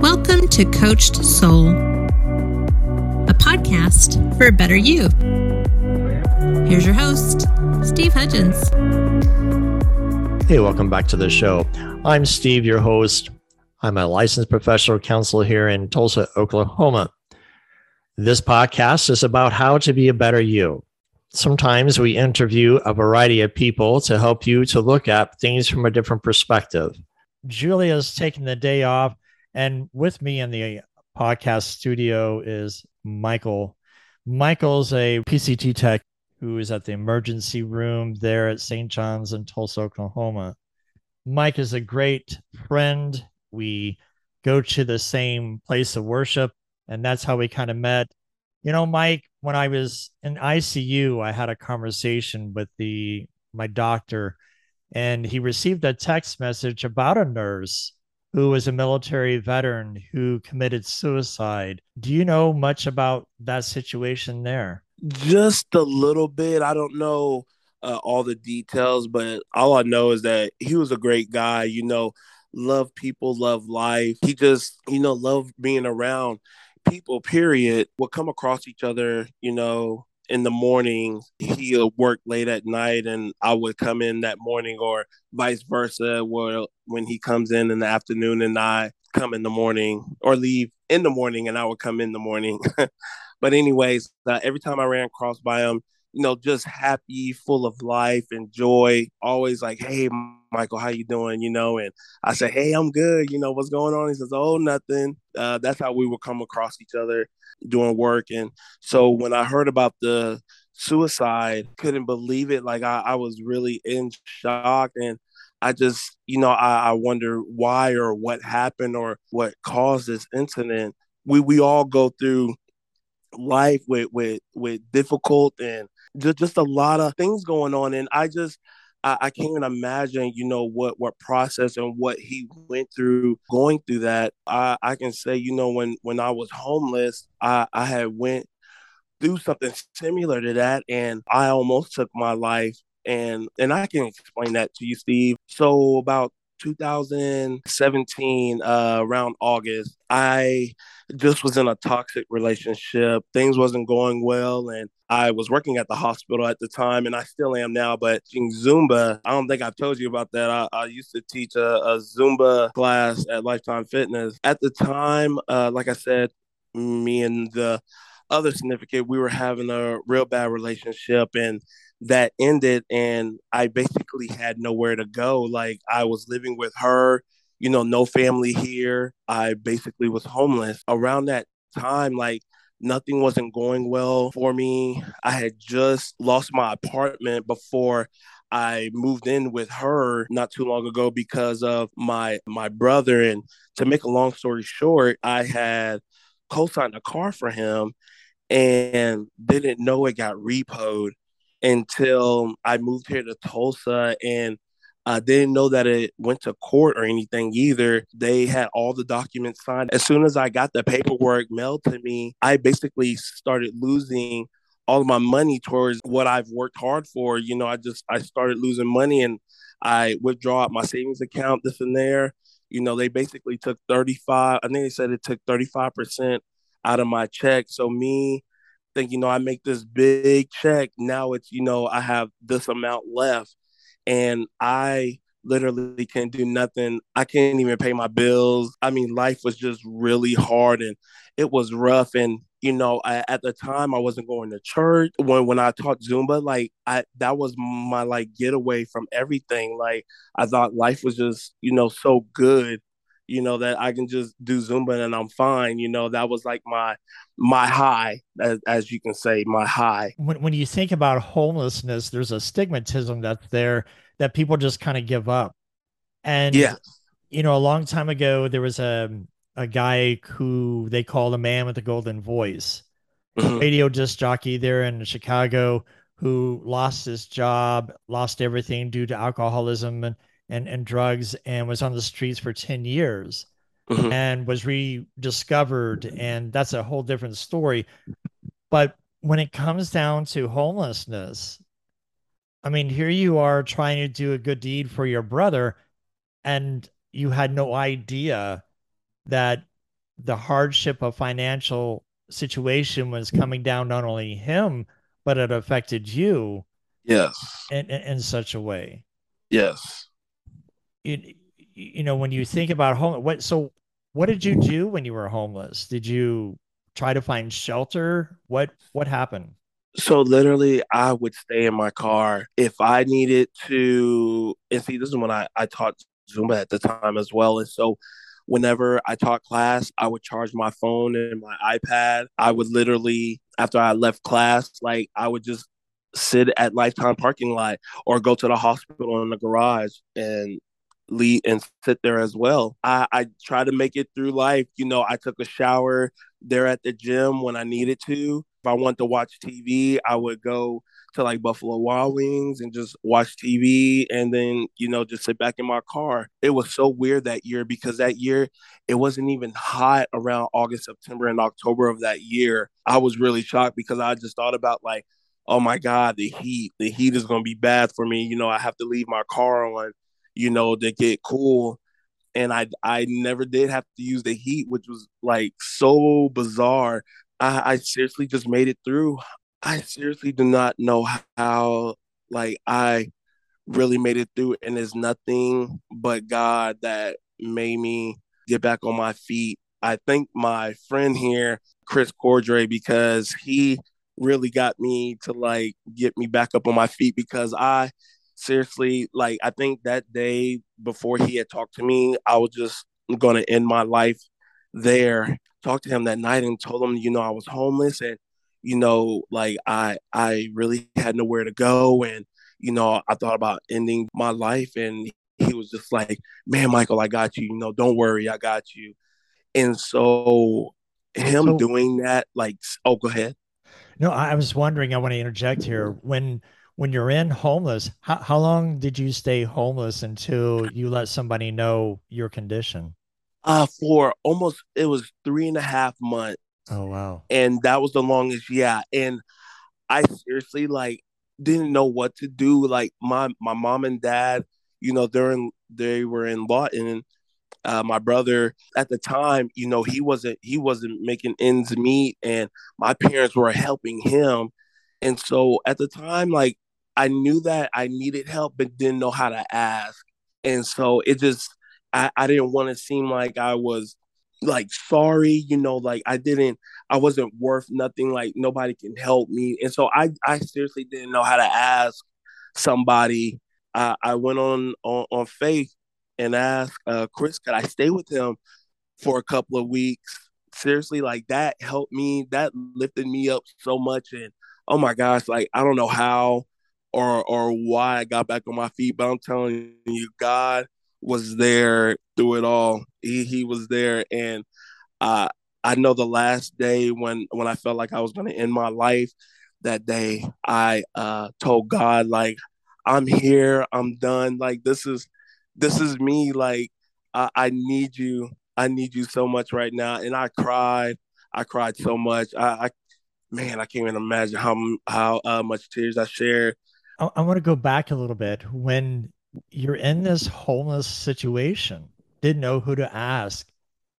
Welcome to Coached Soul, a podcast for a better you. Here's your host, Steve Hudgens. Hey, welcome back to the show. I'm Steve, your host. I'm a licensed professional counselor here in Tulsa, Oklahoma. This podcast is about how to be a better you. Sometimes we interview a variety of people to help you to look at things from a different perspective. Julia's taking the day off, and with me in the podcast studio is Michael. Michael's a PCT tech who is at the emergency room there at St. John's in Tulsa, Oklahoma. Mike is a great friend. We go to the same place of worship, and that's how we kind of met. You know, Mike, when I was in ICU, I had a conversation with the my doctor, and he received a text message about a nurse who was a military veteran who committed suicide. Do you know much about that situation there? Just a little bit. I don't know uh, all the details, but all I know is that he was a great guy. You know, love people, love life. He just, you know, loved being around people, period, would come across each other, you know, in the morning. He'll work late at night and I would come in that morning or vice versa, where when he comes in in the afternoon and I come in the morning or leave in the morning and I would come in the morning. but anyways, uh, every time I ran across by him, you know, just happy, full of life and joy. Always like, hey, Michael, how you doing? You know, and I say, hey, I'm good. You know, what's going on? He says, oh, nothing. Uh, that's how we would come across each other doing work. And so when I heard about the suicide, couldn't believe it. Like I, I was really in shock and. I just, you know, I, I wonder why or what happened or what caused this incident. We we all go through life with with with difficult and just, just a lot of things going on. And I just, I, I can't imagine, you know, what what process and what he went through going through that. I, I can say, you know, when when I was homeless, I, I had went through something similar to that and I almost took my life and and I can explain that to you, Steve. So about 2017, uh, around August, I just was in a toxic relationship. Things wasn't going well, and I was working at the hospital at the time, and I still am now. But Zumba, I don't think I've told you about that. I, I used to teach a, a, Zumba class at Lifetime Fitness. At the time, uh, like I said, me and the other significant, we were having a real bad relationship, and that ended and I basically had nowhere to go. Like I was living with her, you know, no family here. I basically was homeless. Around that time, like nothing wasn't going well for me. I had just lost my apartment before I moved in with her not too long ago because of my my brother and to make a long story short, I had co-signed a car for him and didn't know it got repoed until I moved here to Tulsa and I didn't know that it went to court or anything either. They had all the documents signed. As soon as I got the paperwork mailed to me, I basically started losing all my money towards what I've worked hard for. You know, I just I started losing money and I withdraw my savings account, this and there. You know, they basically took 35, I think they said it took 35% out of my check. So me think, you know, I make this big check. Now it's, you know, I have this amount left. And I literally can't do nothing. I can't even pay my bills. I mean, life was just really hard and it was rough. And, you know, I, at the time I wasn't going to church. When when I taught Zumba, like I that was my like getaway from everything. Like I thought life was just, you know, so good you know that i can just do zumba and i'm fine you know that was like my my high as, as you can say my high. When, when you think about homelessness there's a stigmatism that's there that people just kind of give up. And yeah. you know a long time ago there was a a guy who they called a man with a golden voice mm-hmm. radio disc jockey there in chicago who lost his job lost everything due to alcoholism and and, and drugs and was on the streets for 10 years mm-hmm. and was rediscovered. And that's a whole different story. But when it comes down to homelessness, I mean, here you are trying to do a good deed for your brother. And you had no idea that the hardship of financial situation was coming down not only him, but it affected you. Yes. In, in, in such a way. Yes. You, you know, when you think about home, what, so what did you do when you were homeless? Did you try to find shelter? What, what happened? So literally, I would stay in my car if I needed to. And see, this is when I, I taught Zumba at the time as well. And so whenever I taught class, I would charge my phone and my iPad. I would literally, after I left class, like I would just sit at Lifetime parking lot or go to the hospital in the garage and lead and sit there as well. I, I try to make it through life. You know, I took a shower there at the gym when I needed to. If I want to watch TV, I would go to like Buffalo Wild Wings and just watch TV and then, you know, just sit back in my car. It was so weird that year because that year it wasn't even hot around August, September, and October of that year. I was really shocked because I just thought about like, oh my God, the heat. The heat is going to be bad for me. You know, I have to leave my car on, you know, to get cool. And I I never did have to use the heat, which was like so bizarre. I, I seriously just made it through. I seriously do not know how like I really made it through and it's nothing but God that made me get back on my feet. I thank my friend here, Chris Cordray, because he really got me to like get me back up on my feet because I seriously like I think that day before he had talked to me, I was just gonna end my life there. Talked to him that night and told him, you know, I was homeless and you know, like I I really had nowhere to go and you know, I thought about ending my life and he was just like, "Man, Michael, I got you. You know, don't worry, I got you." And so him so, doing that like oh, go ahead. No, I was wondering, I want to interject here. When when you're in homeless, how, how long did you stay homeless until you let somebody know your condition? Uh for almost it was three and a half months Oh wow. And that was the longest, yeah. And I seriously like didn't know what to do. Like my my mom and dad, you know, they're in they were in Lawton. Uh, my brother at the time, you know, he wasn't he wasn't making ends meet, and my parents were helping him. And so at the time, like I knew that I needed help, but didn't know how to ask. And so it just I, I didn't want to seem like I was like sorry you know like i didn't i wasn't worth nothing like nobody can help me. And so i i seriously didn't know how to ask somebody. Uh, i went on, on on faith and asked uh, chris could i stay with him for a couple of weeks? Seriously like that helped me that lifted me up so much. And oh my gosh like i don't know how or or why i got back on my feet but i'm telling you god was there through it all. He he was there, and uh, I know the last day when when I felt like I was going to end my life, that day I uh, told God like, I'm here, I'm done. Like this is this is me. Like I, I need you. I need you so much right now. And I cried. I cried so much. I, I man, I can't even imagine how how uh, much tears I shared. I, I want to go back a little bit when you're in this homeless situation, didn't know who to ask.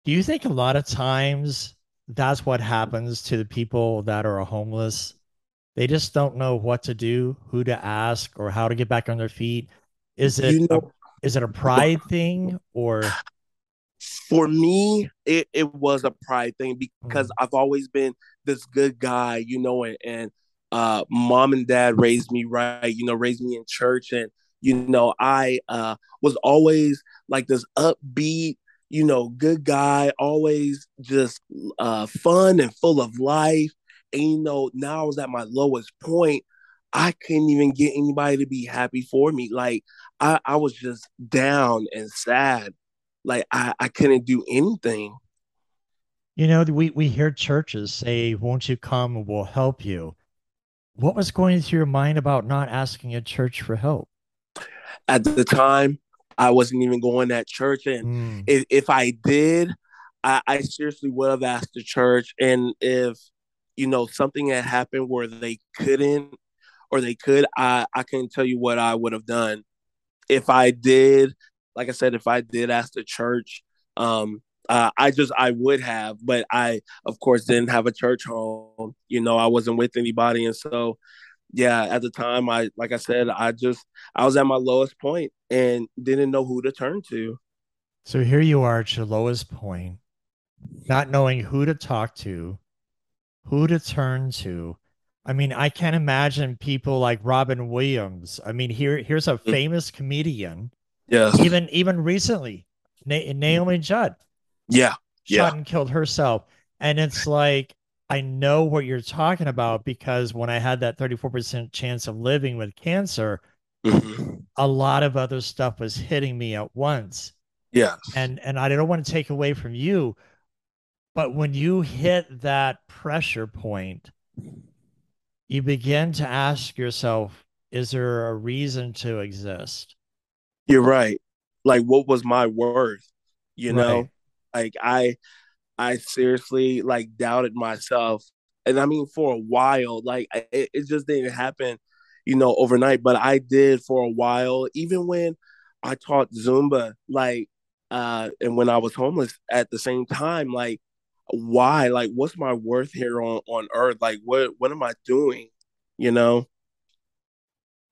Do you think a lot of times that's what happens to the people that are homeless? They just don't know what to do, who to ask, or how to get back on their feet. Is it you know, a, is it a pride thing or? For me, it, it was a pride thing because mm. I've always been this good guy, you know, and, and uh, mom and dad raised me right, you know, raised me in church, and you know, I uh, was always like this upbeat, you know, good guy, always just uh, fun and full of life. And you know, now I was at my lowest point. I couldn't even get anybody to be happy for me. Like I, I was just down and sad. Like I, I couldn't do anything. You know, we, we hear churches say, Won't you come we'll help you? What was going through your mind about not asking a church for help? at the time I wasn't even going that church, and mm. if, if I did, I, I seriously would have asked the church. And if you know something had happened where they couldn't or they could, I I can tell you what I would have done. If I did like I said, if I did ask the church, um, uh, I just I would have, but I of course didn't have a church home. You know, I wasn't with anybody, and so yeah, at the time, I like I said, I just I was at my lowest point and didn't know who to turn to. So here you are at your lowest point, not knowing who to talk to, who to turn to. I mean, I can't imagine people like Robin Williams. I mean, here here's a mm. famous comedian. Yes. Even even recently, Na- Naomi Judd. Yeah. Shot and killed herself. And it's like, I know what you're talking about because when I had that 34% chance of living with cancer, mm-hmm. a lot of other stuff was hitting me at once. Yeah. And and I don't want to take away from you, but when you hit that pressure point, you begin to ask yourself, is there a reason to exist? You're right. Like what was my worth? You right. know? Like I I seriously like doubted myself. And I mean, for a while, like it, it just didn't happen, you know, overnight. But I did for a while, even when I taught Zumba, like, uh, and when I was homeless at the same time, like, why? Like, what's my worth here on on earth? Like, what what am I doing? You know.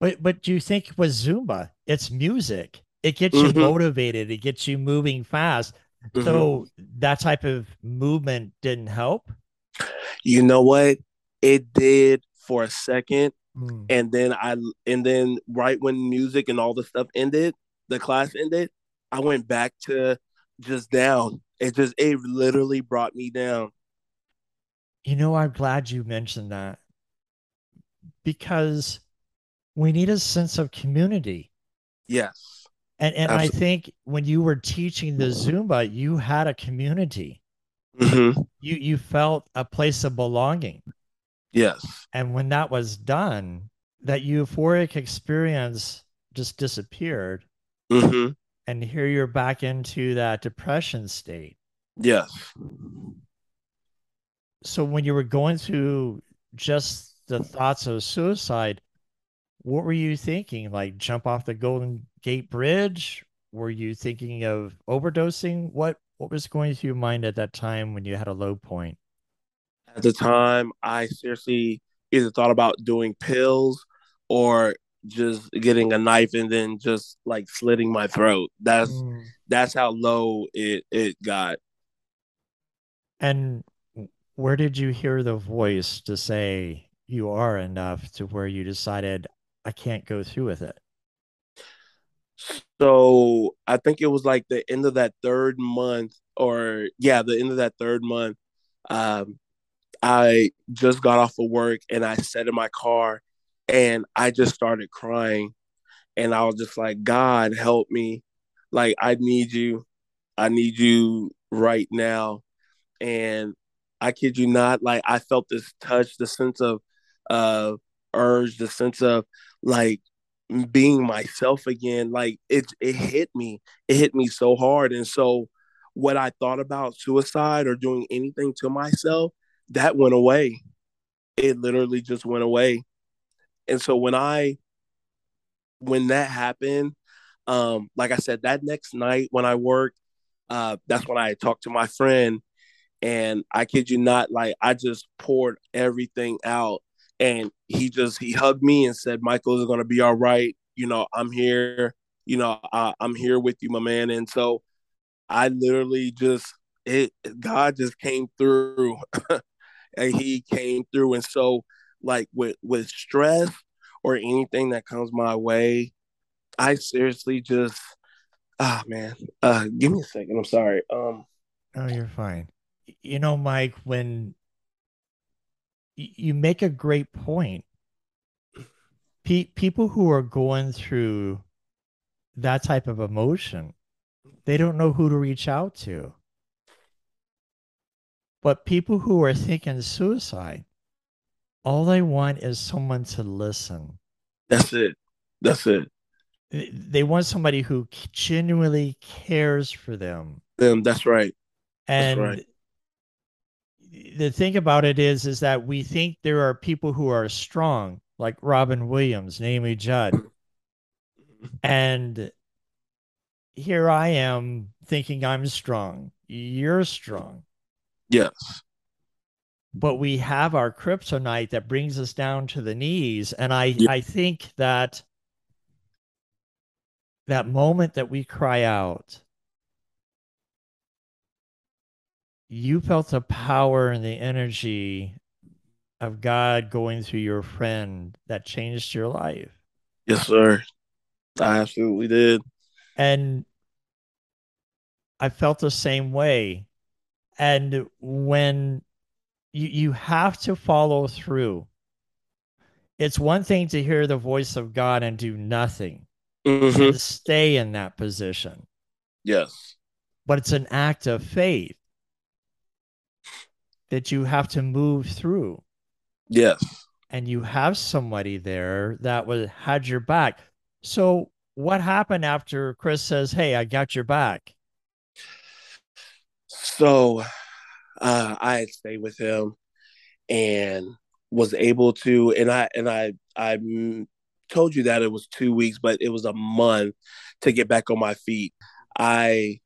But but do you think with Zumba, it's music. It gets mm-hmm. you motivated. It gets you moving fast. Mm-hmm. So that type of movement didn't help. You know what? It did for a second. Mm. And then I and then right when music and all the stuff ended, the class ended, I went back to just down. It just it literally brought me down. You know, I'm glad you mentioned that because we need a sense of community. Yes. And and I think when you were teaching the Zumba, you had a community. Mm-hmm. You you felt a place of belonging. Yes. And when that was done, that euphoric experience just disappeared. Mm-hmm. And here you're back into that depression state. Yes. So when you were going through just the thoughts of suicide, what were you thinking? Like jump off the Golden Gate Bridge? Were you thinking of overdosing? What what was going through your mind at that time when you had a low point? At the time, I seriously either thought about doing pills or just getting a knife and then just like slitting my throat. That's mm. that's how low it it got. And where did you hear the voice to say you are enough to where you decided I can't go through with it? So I think it was like the end of that third month, or yeah, the end of that third month. Um, I just got off of work and I sat in my car and I just started crying. And I was just like, God, help me. Like, I need you. I need you right now. And I kid you not, like, I felt this touch, the sense of uh, urge, the sense of like being myself again like it it hit me. It hit me so hard. And so what i thought about suicide or doing anything to myself that went away. It literally just went away. And so when i when that happened um like i said that next night when i worked uh that's when i talked to my friend and i kid you not like i just poured everything out and he just he hugged me and said michael is going to be all right. You know i'm here. You know I, i'm here with you my man. And so i literally just it god just came through and he came through. And so like with with stress or anything that comes my way i seriously just ah oh, man uh give me a second. I'm sorry. Um oh you're fine. You know mike when you make a great point. Pe- people who are going through that type of emotion, they don't know who to reach out to. But people who are thinking suicide, all they want is someone to listen. That's it. That's it. They want somebody who genuinely cares for them. Them. That's right. And that's right the thing about it is is that we think there are people who are strong like robin williams naomi judd and here I am thinking I'm strong. You're strong. Yes. But we have our kryptonite that brings us down to the knees. And I, Yeah. I think that that moment that we cry out, you felt the power and the energy of God going through your friend that changed your life. Yes, sir. I absolutely did. And I felt the same way. And when you you have to follow through. It's one thing to hear the voice of God and do nothing hmm and stay in that position, Yes. but it's an act of faith that you have to move through. Yes. And you have somebody there that was had your back. So what happened after Chris says, Hey, I got your back? So uh, I had stayed with him and was able to, and I and I I told you that it was two weeks, but it was a month to get back on my feet. I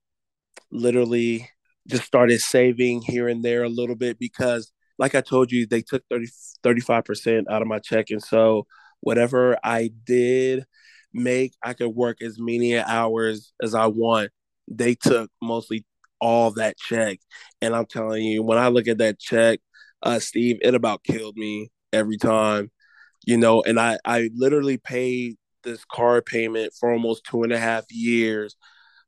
literally just started saving here and there a little bit because, like I told you, they took 30, 35% out of my check. And so, whatever I did make, I could work as many hours as I want. They took mostly all that check. And I'm telling you, when I look at that check, uh, Steve, it about killed me every time, you know. And I, I literally paid this car payment for almost two and a half years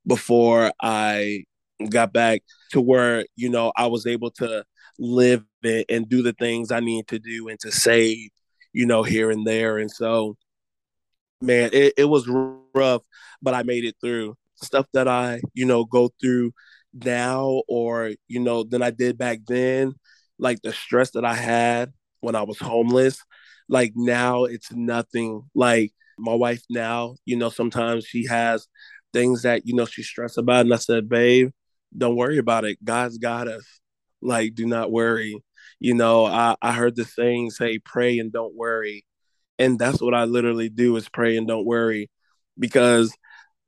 before I got back to where, you know, I was able to live it and do the things I need to do and to save, you know, here and there. And so, man, it, it was rough, but I made it through. Stuff that I, you know, go through now or, you know, than I did back then, like the stress that I had when I was homeless, like now it's nothing. Like my wife now, you know, sometimes she has things that, you know, she's stressed about. And I said, babe, don't worry about it. God's got us. Like, do not worry. You know, I, I heard the saying say, pray and don't worry. And that's what I literally do is pray and don't worry because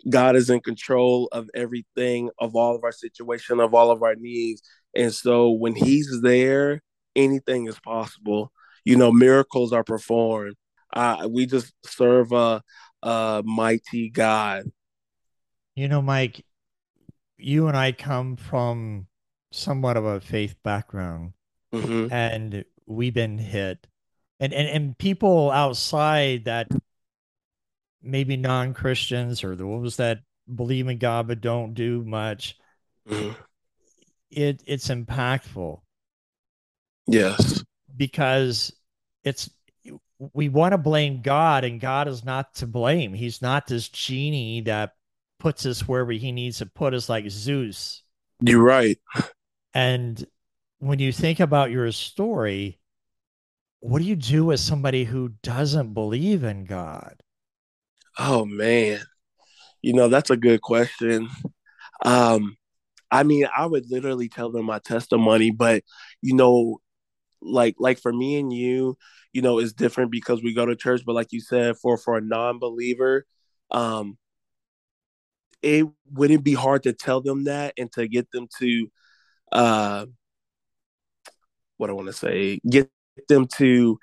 God is in control of everything, of all of our situation, of all of our needs. And so when he's there, anything is possible. You know, miracles are performed. Uh, we just serve a, a mighty God. You know, Mike, you and I come from somewhat of a faith background. hmm and we've been hit and and, and people outside that maybe non-christians or those that believe in god but don't do much hmm it it's impactful Yes. because it's we want to blame god and god is not to blame he's not this genie that puts us wherever he needs to put us like zeus You're right. And when you think about your story, what do you do with somebody who doesn't believe in God? Oh man. You know, that's a good question. Um, I mean, I would literally tell them my testimony, but you know, like like for me and you, you know, it's different because we go to church, but like you said, for for a non-believer, um, it wouldn't be hard to tell them that and to get them to uh what I want to say, get them to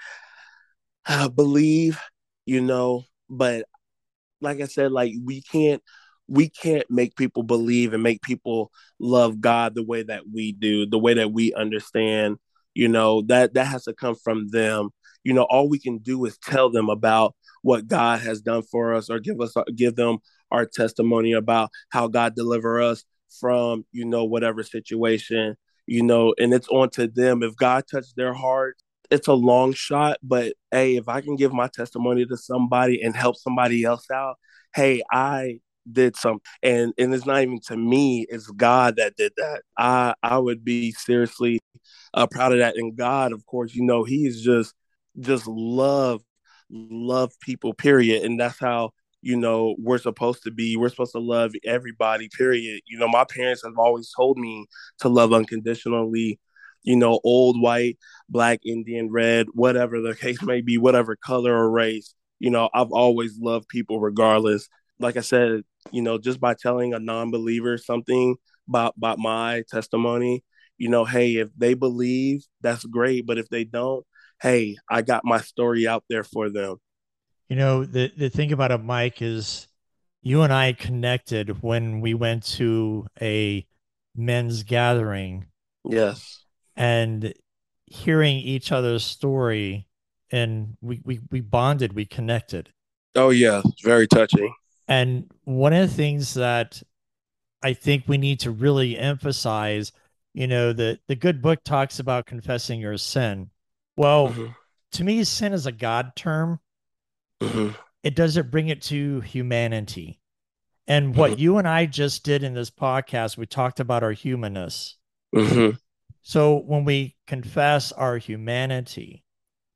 uh, believe, you know, but like I said, like we can't we can't make people believe and make people love God the way that we do, the way that we understand, you know, that that has to come from them. You know, all we can do is tell them about what God has done for us or give us give them our testimony about how God deliver us from, you know, whatever situation, you know, and it's on to them. If God touched their heart, it's a long shot, but hey, if I can give my testimony to somebody and help somebody else out, hey, I did something. And and it's not even to me, it's God that did that. I I would be seriously uh, proud of that. And God, of course, you know, He's just just love love people. Period. And that's how you know we're supposed to be. We're supposed to love everybody. Period. You know, my parents have always told me to love unconditionally. You know, old, white, black, Indian, red, whatever the case may be, whatever color or race. You know, I've always loved people regardless like I said, you know, just by telling a non-believer something about about my testimony, you know, hey, if they believe, that's great. But if they don't, hey, I got my story out there for them. You know, the the thing about it, Mike, is you and I connected when we went to a men's gathering. Yes. And hearing each other's story and we we, we bonded, we connected. Oh yeah, very touching. And one of the things that I think we need to really emphasize, you know, the the good book talks about confessing your sin. Well, mm-hmm. to me, sin is a God term. Mm-hmm. It doesn't bring it to humanity. And what mm-hmm. you and I just did in this podcast, we talked about our humanness. Mm-hmm. So when we confess our humanity,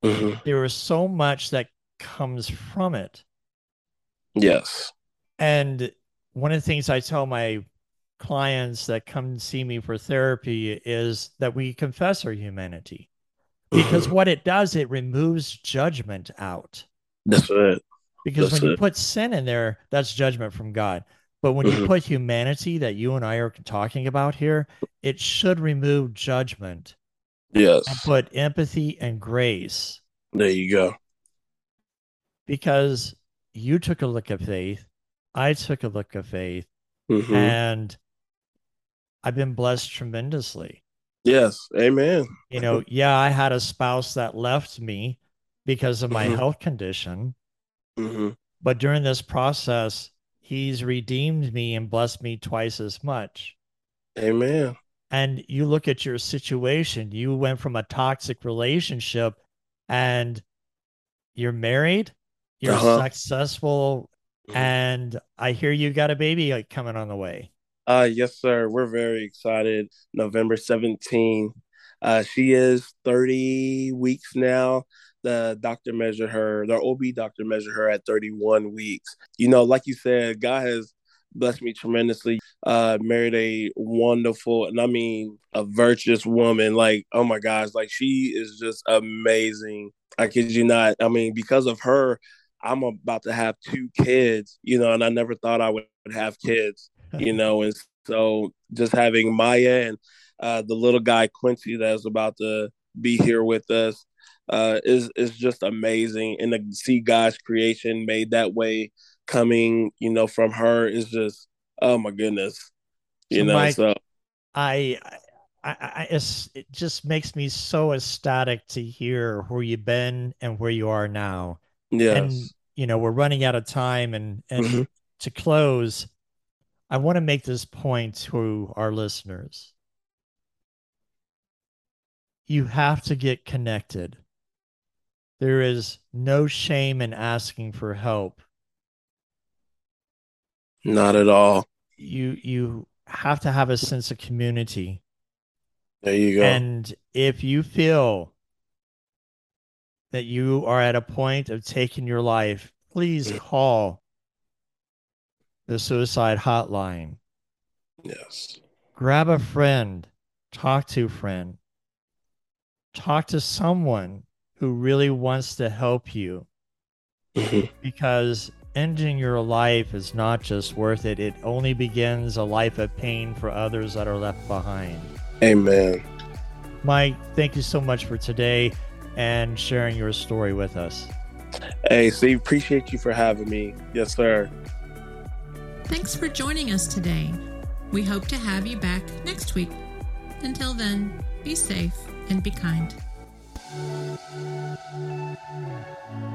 mm-hmm. there is so much that comes from it. Yes. And one of the things I tell my clients that come see me for therapy is that we confess our humanity because mm-hmm. what it does, it removes judgment out. That's it. Because that's when it. you put sin in there, that's judgment from God. But when mm-hmm. you put humanity that you and I are talking about here, it should remove judgment. Yes. And put empathy and grace. There you go. Because you took a look at faith, I took a look of faith, mm-hmm. and I've been blessed tremendously. Yes. Amen. You know, yeah, I had a spouse that left me because of my mm-hmm. health condition. Mm-hmm. But during this process, he's redeemed me and blessed me twice as much. Amen. And you look at your situation, you went from a toxic relationship and you're married, you're uh-huh. successful, mm-hmm. and I hear you got a baby coming on the way. Uh yes, sir. We're very excited. November 17th. Uh, she is 30 weeks now the doctor measured her, the OB doctor measured her at 31 weeks. You know, like you said, God has blessed me tremendously. Uh, married a wonderful, and I mean, a virtuous woman. Like, oh my gosh, like she is just amazing. I kid you not. I mean, because of her, I'm about to have two kids, you know, and I never thought I would have kids, you know, and so just having Maya and uh, the little guy Quincy that's about to be here with us uh, is is just amazing, and to see God's creation made that way coming, you know, from her is just oh my goodness, you so know. Mike, so I, I, I, it just makes me so ecstatic to hear where you've been and where you are now. Yes. And you know, we're running out of time, and and mm-hmm. to close, I want to make this point to our listeners. You have to get connected. There is no shame in asking for help. Not at all. You you have to have a sense of community. There you go. And if you feel that you are at a point of taking your life, please mm. call the suicide hotline. Yes. Grab a friend, talk to a friend, talk to someone who really wants to help you mm-hmm. because ending your life is not just worth it, it only begins a life of pain for others that are left behind. Amen. Mike, thank you so much for today and sharing your story with us. Hey, Steve, appreciate you for having me. Yes, sir. Thanks for joining us today. We hope to have you back next week. Until then, be safe and be kind. Thank you.